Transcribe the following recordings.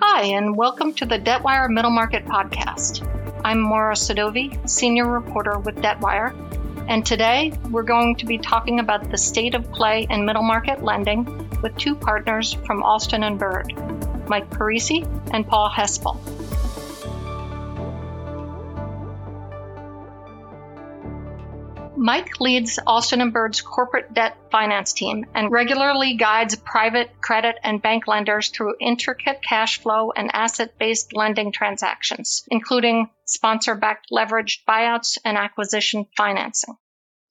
Hi, and welcome to the Debtwire Middle Market Podcast. I'm Maura Sadovi, Senior Reporter with Debtwire, and today we're going to be talking about the state of play in middle market lending with two partners from Alston and Bird, Mike Parisi and Paul Hespel. Mike leads Alston and Bird's corporate debt finance team and regularly guides private credit and bank lenders through intricate cash flow and asset based lending transactions, including sponsor backed leveraged buyouts and acquisition financing.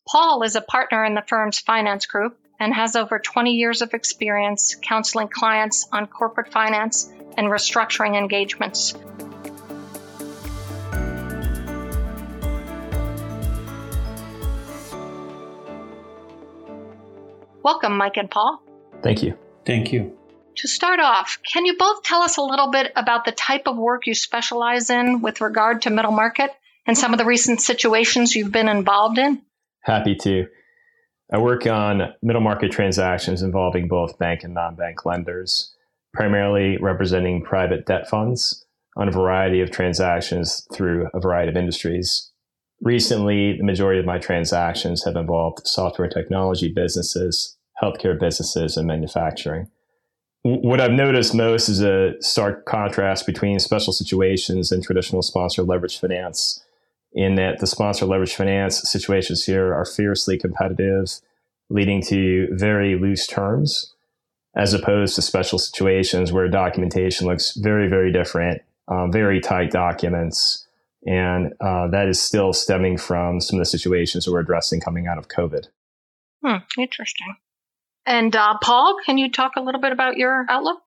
Paul is a partner in the firm's finance group and has over 20 years of experience counseling clients on corporate finance and restructuring engagements Welcome, Mike and Paul. Thank you. Thank you. To start off, can you both tell us a little bit about the type of work you specialize in with regard to middle market and some of the recent situations you've been involved in? Happy to. I work on middle market transactions involving both bank and non bank lenders, primarily representing private debt funds on a variety of transactions through a variety of industries. Recently, the majority of my transactions have involved software technology businesses, healthcare businesses, and manufacturing. What I've noticed most is a stark contrast between special situations and traditional sponsor leverage finance, in that the sponsor leverage finance situations here are fiercely competitive, leading to very loose terms, as opposed to special situations where documentation looks very, very different, um, very tight documents and uh, that is still stemming from some of the situations that we're addressing coming out of COVID. Hmm, interesting. And uh, Paul, can you talk a little bit about your outlook?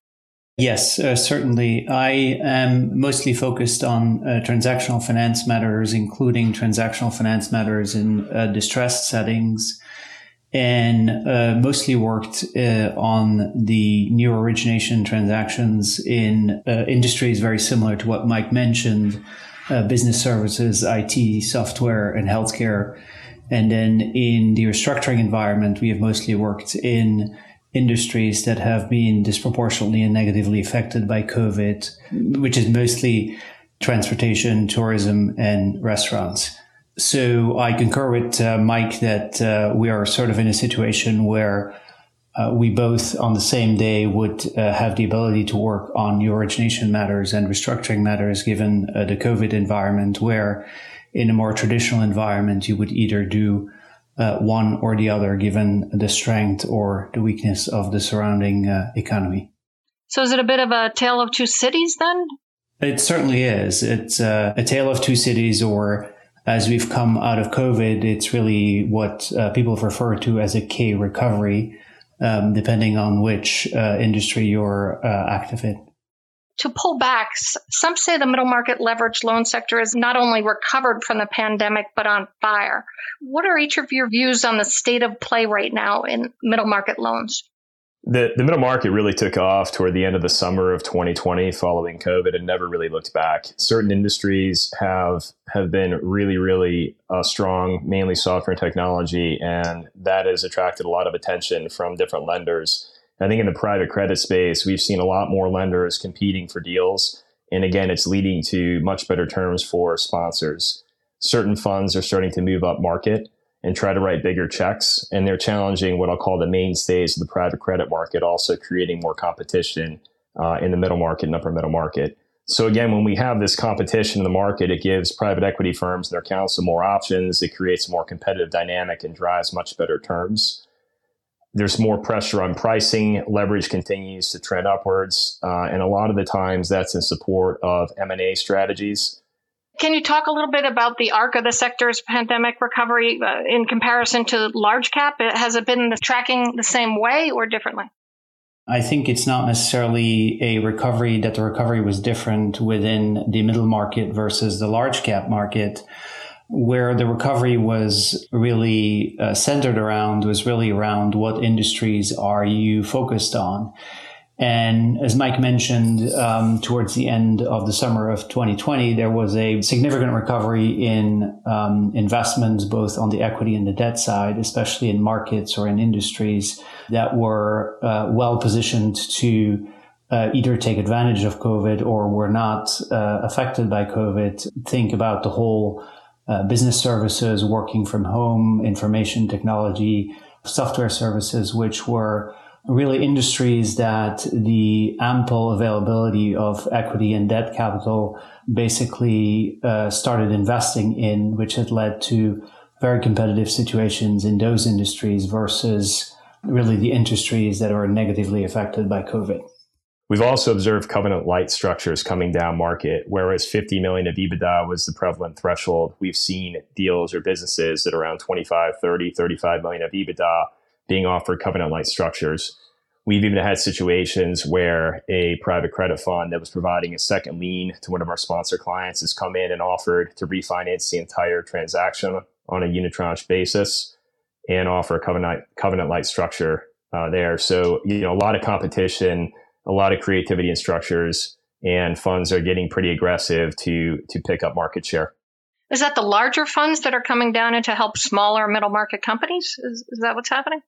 Yes, uh, certainly. I am mostly focused on uh, transactional finance matters, including transactional finance matters in uh, distressed settings, and uh, mostly worked uh, on the new origination transactions in uh, industries very similar to what Mike mentioned, uh, business services, IT, software, and healthcare. And then in the restructuring environment, we have mostly worked in industries that have been disproportionately and negatively affected by COVID, which is mostly transportation, tourism, and restaurants. So I concur with uh, Mike that uh, we are sort of in a situation where uh, we both on the same day would uh, have the ability to work on new origination matters and restructuring matters given uh, the COVID environment, where in a more traditional environment, you would either do uh, one or the other given the strength or the weakness of the surrounding uh, economy. So is it a bit of a tale of two cities then? It certainly is. It's uh, a tale of two cities or as we've come out of COVID, it's really what people refer to as a K recovery um, depending on which uh, industry you're uh, active in. To pull back, some say the middle market leveraged loan sector is not only recovered from the pandemic, but on fire. What are each of your views on the state of play right now in middle market loans? The, the middle market really took off toward the end of the summer of 2020 following COVID and never really looked back. Certain industries have have been really, really uh, strong, mainly software and technology, and that has attracted a lot of attention from different lenders. I think in the private credit space, we've seen a lot more lenders competing for deals. And again, it's leading to much better terms for sponsors. Certain funds are starting to move up market and try to write bigger checks. And they're challenging what I'll call the mainstays of the private credit market, also creating more competition uh, in the middle market and upper middle market. So again, when we have this competition in the market, it gives private equity firms and their counsel more options. It creates a more competitive dynamic and drives much better terms. There's more pressure on pricing. Leverage continues to trend upwards, uh, and a lot of the times that's in support of M&A strategies. Can you talk a little bit about the arc of the sector's pandemic recovery uh, in comparison to large cap? Has it been tracking the same way or differently? I think it's not necessarily a recovery that the recovery was different within the middle market versus the large cap market. Where the recovery was really uh, centered around was really around what industries are you focused on. And as Mike mentioned, um, towards the end of the summer of 2020, there was a significant recovery in um, investments, both on the equity and the debt side, especially in markets or in industries that were uh, well positioned to uh, either take advantage of COVID or were not uh, affected by COVID. Think about the whole uh, business services, working from home, information technology, software services, which were really industries that the ample availability of equity and debt capital basically uh, started investing in, which had led to very competitive situations in those industries versus really the industries that are negatively affected by COVID. We've also observed covenant light structures coming down market, whereas 50 million of EBITDA was the prevalent threshold. We've seen deals or businesses at around 25, 30, 35 million of EBITDA being offered covenant light structures. We've even had situations where a private credit fund that was providing a second lien to one of our sponsor clients has come in and offered to refinance the entire transaction on a unitranche basis and offer a covenant covenant light structure uh, there. So you know a lot of competition, a lot of creativity in structures, and funds are getting pretty aggressive to to pick up market share. Is that the larger funds that are coming down in to help smaller middle market companies? Is, is that what's happening?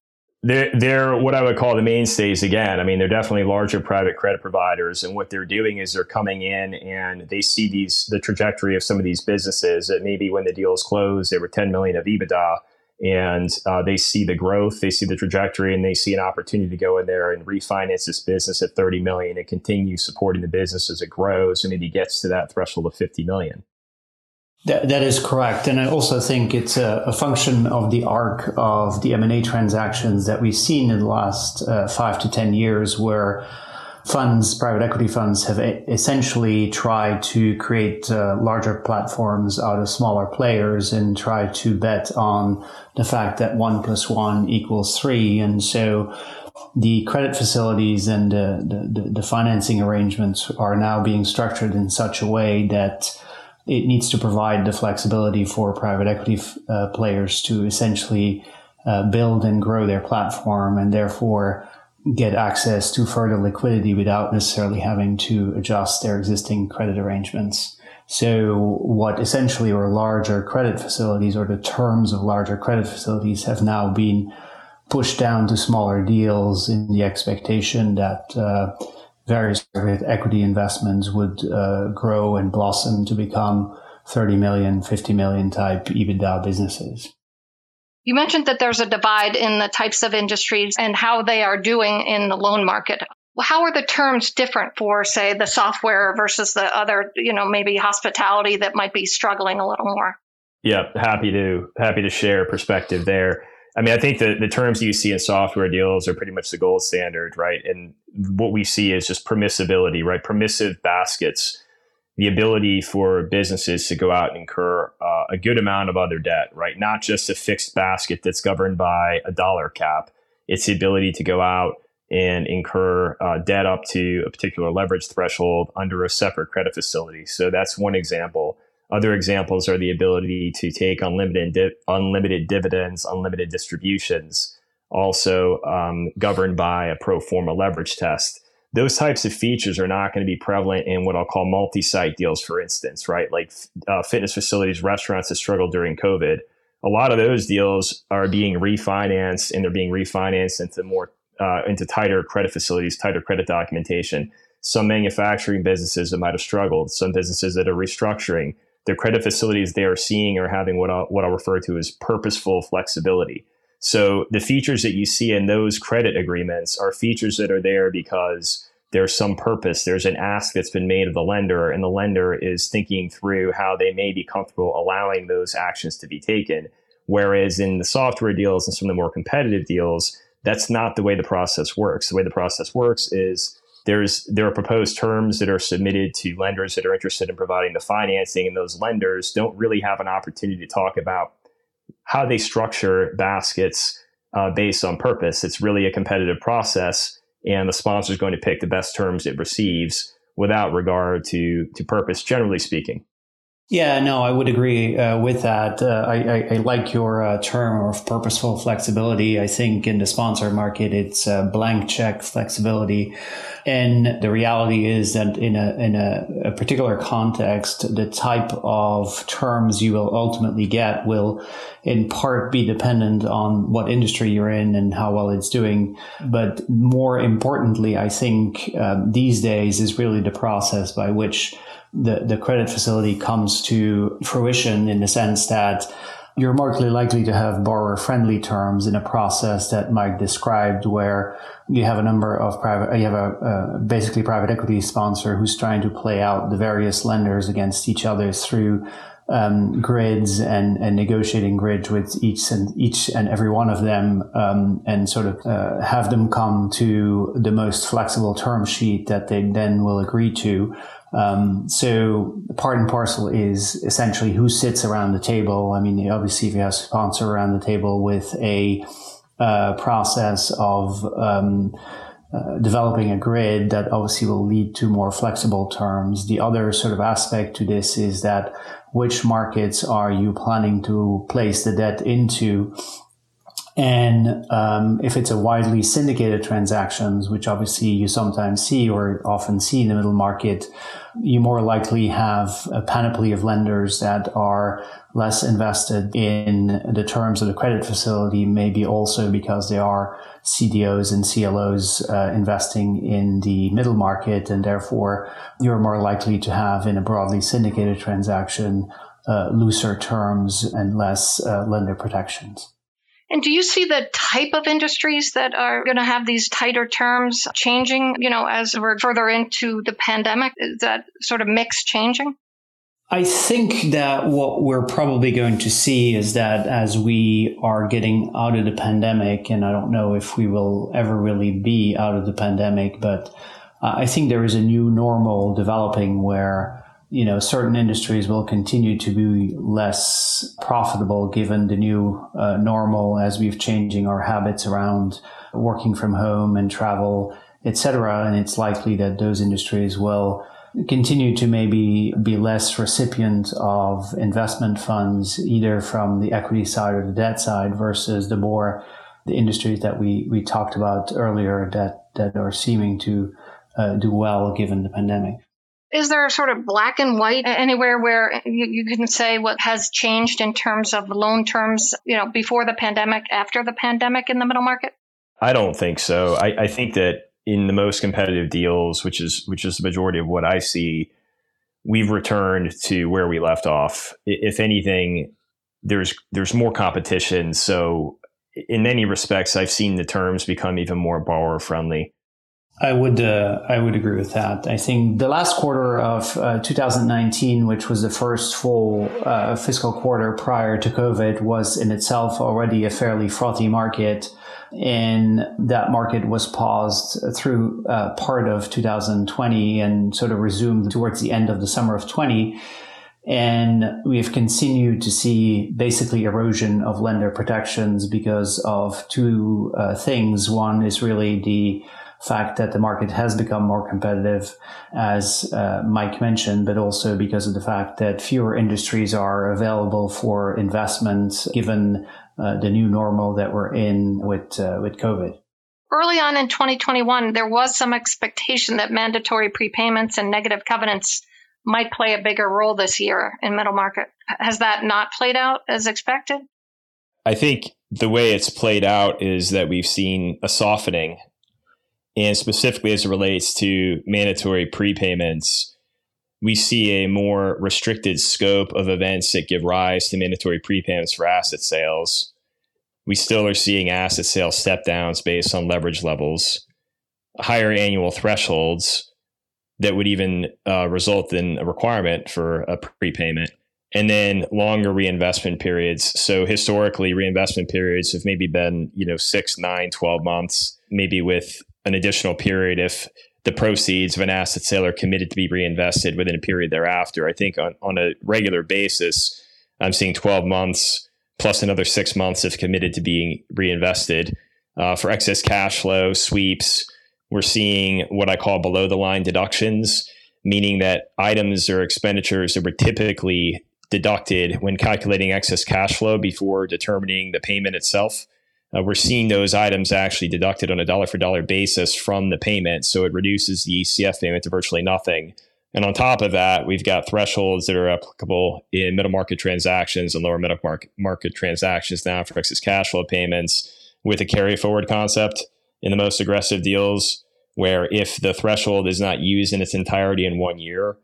They're, they're what I would call the mainstays again. I mean, they're definitely larger private credit providers. And what they're doing is they're coming in and they see these, the trajectory of some of these businesses that maybe when the deals closed, they were 10 million of EBITDA and uh, they see the growth, they see the trajectory, and they see an opportunity to go in there and refinance this business at 30 million and continue supporting the business as it grows and maybe gets to that threshold of 50 million. That, that is correct. And I also think it's a, a, function of the arc of the M&A transactions that we've seen in the last uh, five to 10 years where funds, private equity funds have essentially tried to create uh, larger platforms out of smaller players and try to bet on the fact that one plus one equals three. And so the credit facilities and the, the, the financing arrangements are now being structured in such a way that it needs to provide the flexibility for private equity uh, players to essentially uh, build and grow their platform and therefore get access to further liquidity without necessarily having to adjust their existing credit arrangements. So what essentially are larger credit facilities or the terms of larger credit facilities have now been pushed down to smaller deals in the expectation that uh, various equity investments would uh, grow and blossom to become 30 million, 50 million type EBITDA businesses. You mentioned that there's a divide in the types of industries and how they are doing in the loan market. How are the terms different for, say, the software versus the other, you know, maybe hospitality that might be struggling a little more? Yeah, happy to happy to share perspective there. I mean, I think the, the terms you see in software deals are pretty much the gold standard, right? And what we see is just permissibility, right? Permissive baskets, the ability for businesses to go out and incur uh, a good amount of other debt, right? Not just a fixed basket that's governed by a dollar cap. It's the ability to go out and incur uh, debt up to a particular leverage threshold under a separate credit facility. So that's one example. Other examples are the ability to take unlimited di- unlimited dividends, unlimited distributions, also um, governed by a pro forma leverage test. Those types of features are not going to be prevalent in what I'll call multi-site deals, for instance, right? Like uh, fitness facilities, restaurants that struggled during COVID. A lot of those deals are being refinanced, and they're being refinanced into more uh, into tighter credit facilities, tighter credit documentation. Some manufacturing businesses that might have struggled, some businesses that are restructuring, their credit facilities they are seeing are having what I'll, what I'll refer to as purposeful flexibility. So the features that you see in those credit agreements are features that are there because there's some purpose. There's an ask that's been made of the lender, and the lender is thinking through how they may be comfortable allowing those actions to be taken. Whereas in the software deals and some of the more competitive deals, that's not the way the process works. The way the process works is there's there are proposed terms that are submitted to lenders that are interested in providing the financing, and those lenders don't really have an opportunity to talk about how they structure baskets uh, based on purpose. It's really a competitive process, and the sponsor is going to pick the best terms it receives without regard to to purpose, generally speaking. Yeah, no, I would agree uh, with that. Uh, I, I, I, like your uh, term of purposeful flexibility. I think in the sponsor market, it's blank check flexibility. And the reality is that in a, in a, a particular context, the type of terms you will ultimately get will in part be dependent on what industry you're in and how well it's doing. But more importantly, I think um, these days is really the process by which the, the credit facility comes to fruition in the sense that you're more likely to have borrower friendly terms in a process that Mike described where you have a number of private, you have a, a, basically private equity sponsor who's trying to play out the various lenders against each other through um, grids and, and negotiating grids with each and each and every one of them um, and sort of uh, have them come to the most flexible term sheet that they then will agree to um, so part and parcel is essentially who sits around the table. I mean, obviously, if you have a sponsor around the table with a uh, process of um, uh, developing a grid, that obviously will lead to more flexible terms. The other sort of aspect to this is that which markets are you planning to place the debt into? And um, if it's a widely syndicated transactions, which obviously you sometimes see or often see in the middle market, you more likely have a panoply of lenders that are less invested in the terms of the credit facility, maybe also because they are CDOs and CLOs uh, investing in the middle market, and therefore you're more likely to have in a broadly syndicated transaction uh, looser terms and less uh, lender protections. And do you see the type of industries that are going to have these tighter terms changing, you know, as we're further into the pandemic? Is that sort of mix changing? I think that what we're probably going to see is that as we are getting out of the pandemic, and I don't know if we will ever really be out of the pandemic, but uh, I think there is a new normal developing where you know, certain industries will continue to be less profitable given the new uh, normal as we've changing our habits around working from home and travel, etc. And it's likely that those industries will continue to maybe be less recipient of investment funds, either from the equity side or the debt side versus the more the industries that we, we talked about earlier that, that are seeming to uh, do well given the pandemic. Is there a sort of black and white anywhere where you, you, can say what has changed in terms of loan terms, you know, before the pandemic, after the pandemic in the middle market? I don't think so. I, I think that in the most competitive deals, which is which is the majority of what I see, we've returned to where we left off. If anything, there's there's more competition. So in many respects, I've seen the terms become even more borrower friendly. I would uh, I would agree with that. I think the last quarter of uh, 2019, which was the first full uh, fiscal quarter prior to COVID, was in itself already a fairly frothy market, and that market was paused through uh, part of 2020 and sort of resumed towards the end of the summer of 20. And we've continued to see basically erosion of lender protections because of two uh, things. One is really the fact that the market has become more competitive, as uh, Mike mentioned, but also because of the fact that fewer industries are available for investment given uh, the new normal that we're in with uh, with COVID. Early on in 2021, there was some expectation that mandatory prepayments and negative covenants might play a bigger role this year in middle market. Has that not played out as expected? I think the way it's played out is that we've seen a softening and specifically as it relates to mandatory prepayments, we see a more restricted scope of events that give rise to mandatory prepayments for asset sales. We still are seeing asset sale step downs based on leverage levels, higher annual thresholds that would even uh, result in a requirement for a prepayment and then longer reinvestment periods. So historically, reinvestment periods have maybe been, you know, six, nine, 12 months, maybe with an additional period if the proceeds of an asset sale are committed to be reinvested within a period thereafter. I think on, on a regular basis, I'm seeing 12 months plus another six months if committed to being reinvested. Uh, for excess cash flow sweeps, we're seeing what I call below the line deductions. meaning that items or expenditures that were typically deducted when calculating excess cash flow before determining the payment itself. Uh, we're seeing those items actually deducted on a dollar for dollar basis from the payment. So it reduces the ECF payment to virtually nothing. And on top of that, we've got thresholds that are applicable in middle market transactions and lower middle market, market transactions now for excess cash flow payments with a carry forward concept in the most aggressive deals, where if the threshold is not used in its entirety in one year,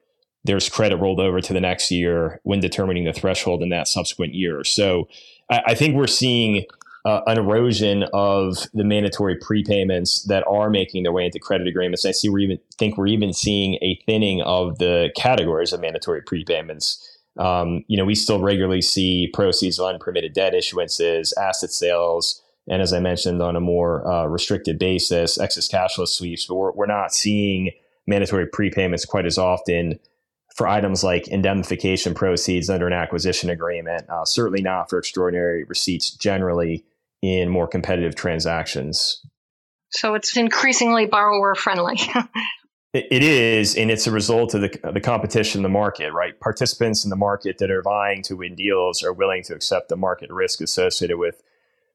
there's credit rolled over to the next year when determining the threshold in that subsequent year. So I, I think we're seeing uh, an erosion of the mandatory prepayments that are making their way into credit agreements. I see we even think we're even seeing a thinning of the categories of mandatory prepayments. Um, you know, we still regularly see proceeds of unpermitted debt issuances, asset sales, and as I mentioned, on a more uh, restricted basis, excess cash flow sweeps. But we're, we're not seeing mandatory prepayments quite as often for items like indemnification proceeds under an acquisition agreement. Uh, certainly not for extraordinary receipts generally in more competitive transactions. So it's increasingly borrower friendly. it is, and it's a result of the, the competition in the market, right? Participants in the market that are vying to win deals are willing to accept the market risk associated with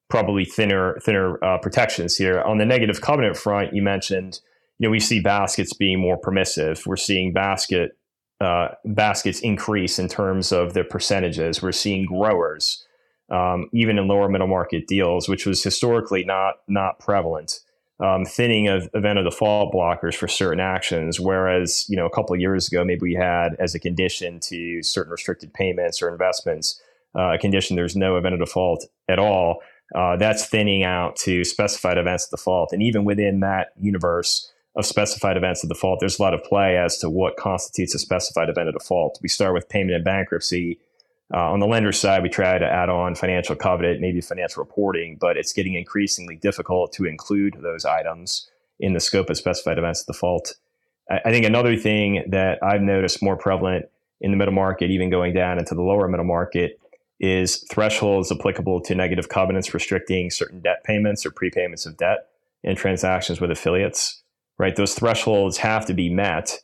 probably thinner thinner uh, protections here. On the negative covenant front, you mentioned, you know, we see baskets being more permissive. We're seeing basket uh, baskets increase in terms of their percentages. We're seeing growers um, even in lower middle market deals, which was historically not not prevalent. Um, thinning of event of default blockers for certain actions, whereas you know a couple of years ago maybe we had as a condition to certain restricted payments or investments uh, a condition there's no event of default at all. Uh, that's thinning out to specified events of default, and even within that universe of specified events of default, there's a lot of play as to what constitutes a specified event of default. We start with payment and bankruptcy uh, on the lender side, we try to add on financial covenant, maybe financial reporting, but it's getting increasingly difficult to include those items in the scope of specified events of default. I, I think another thing that I've noticed more prevalent in the middle market, even going down into the lower middle market, is thresholds applicable to negative covenants restricting certain debt payments or prepayments of debt in transactions with affiliates. Right, those thresholds have to be met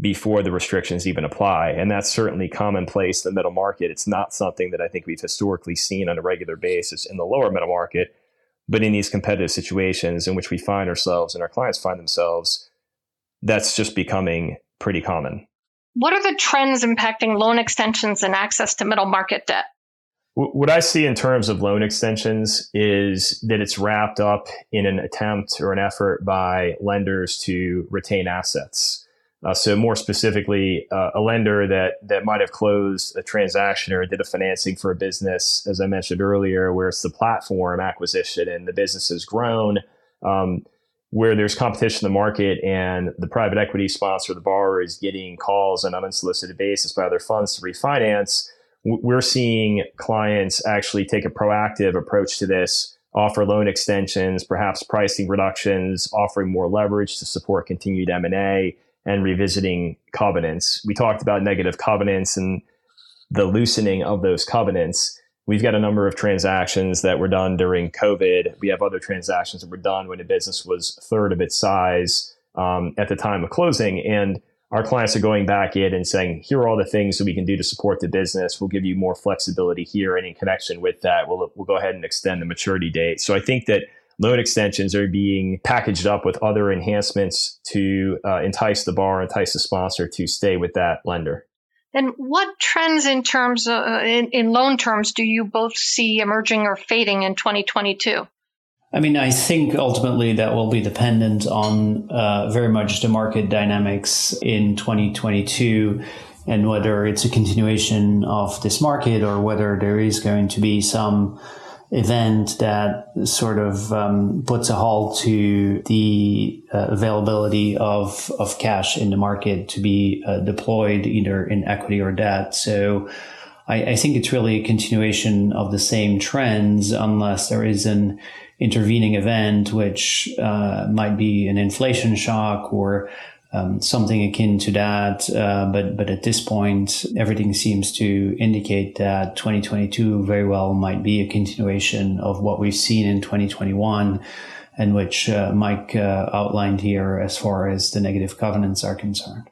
before the restrictions even apply. And that's certainly commonplace in the middle market. It's not something that I think we've historically seen on a regular basis in the lower middle market, but in these competitive situations in which we find ourselves and our clients find themselves, that's just becoming pretty common. What are the trends impacting loan extensions and access to middle market debt? What I see in terms of loan extensions is that it's wrapped up in an attempt or an effort by lenders to retain assets. Uh, so more specifically, uh, a lender that that might have closed a transaction or did a financing for a business, as I mentioned earlier, where it's the platform acquisition and the business has grown, um, where there's competition in the market and the private equity sponsor, the borrower, is getting calls on an unsolicited basis by other funds to refinance. We're seeing clients actually take a proactive approach to this, offer loan extensions, perhaps pricing reductions, offering more leverage to support continued M and A and revisiting covenants. We talked about negative covenants and the loosening of those covenants. We've got a number of transactions that were done during COVID. We have other transactions that were done when the business was third of its size um, at the time of closing. And our clients are going back in and saying, here are all the things that we can do to support the business. We'll give you more flexibility here. And in connection with that, we'll, we'll go ahead and extend the maturity date. So I think that loan extensions are being packaged up with other enhancements to uh, entice the borrower, entice the sponsor to stay with that lender. And what trends in terms of, uh, in, in loan terms do you both see emerging or fading in 2022? I mean, I think ultimately that will be dependent on uh, very much the market dynamics in 2022 and whether it's a continuation of this market or whether there is going to be some event that sort of um, puts a halt to the uh, availability of of cash in the market to be uh, deployed either in equity or debt. So. I, I think it's really a continuation of the same trends, unless there is an intervening event, which uh, might be an inflation shock or um, something akin to that. Uh, but but at this point, everything seems to indicate that 2022 very well might be a continuation of what we've seen in 2021, and which uh, Mike uh, outlined here as far as the negative covenants are concerned.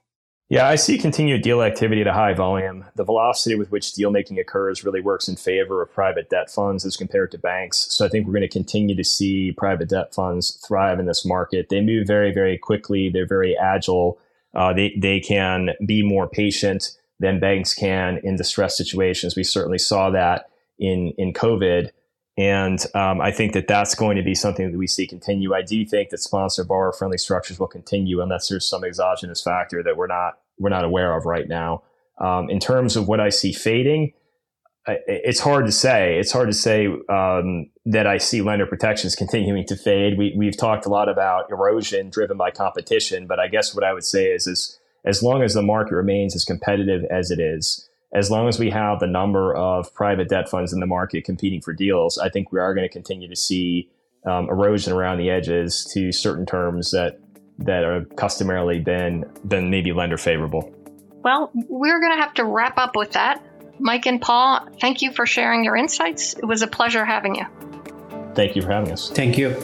Yeah, I see continued deal activity at a high volume. The velocity with which deal making occurs really works in favor of private debt funds as compared to banks. So I think we're going to continue to see private debt funds thrive in this market. They move very, very quickly. They're very agile. Uh, they, they can be more patient than banks can in distress situations. We certainly saw that in, in COVID. And um, I think that that's going to be something that we see continue. I do think that sponsor borrower friendly structures will continue unless there's some exogenous factor that we're not we're not aware of right now. Um, in terms of what I see fading, it's hard to say. It's hard to say um, that I see lender protections continuing to fade. We, we've talked a lot about erosion driven by competition, but I guess what I would say is, is as long as the market remains as competitive as it is, as long as we have the number of private debt funds in the market competing for deals, I think we are going to continue to see um, erosion around the edges to certain terms that that are customarily been been maybe lender favorable. Well, we're going to have to wrap up with that. Mike and Paul, thank you for sharing your insights. It was a pleasure having you. Thank you for having us. Thank you.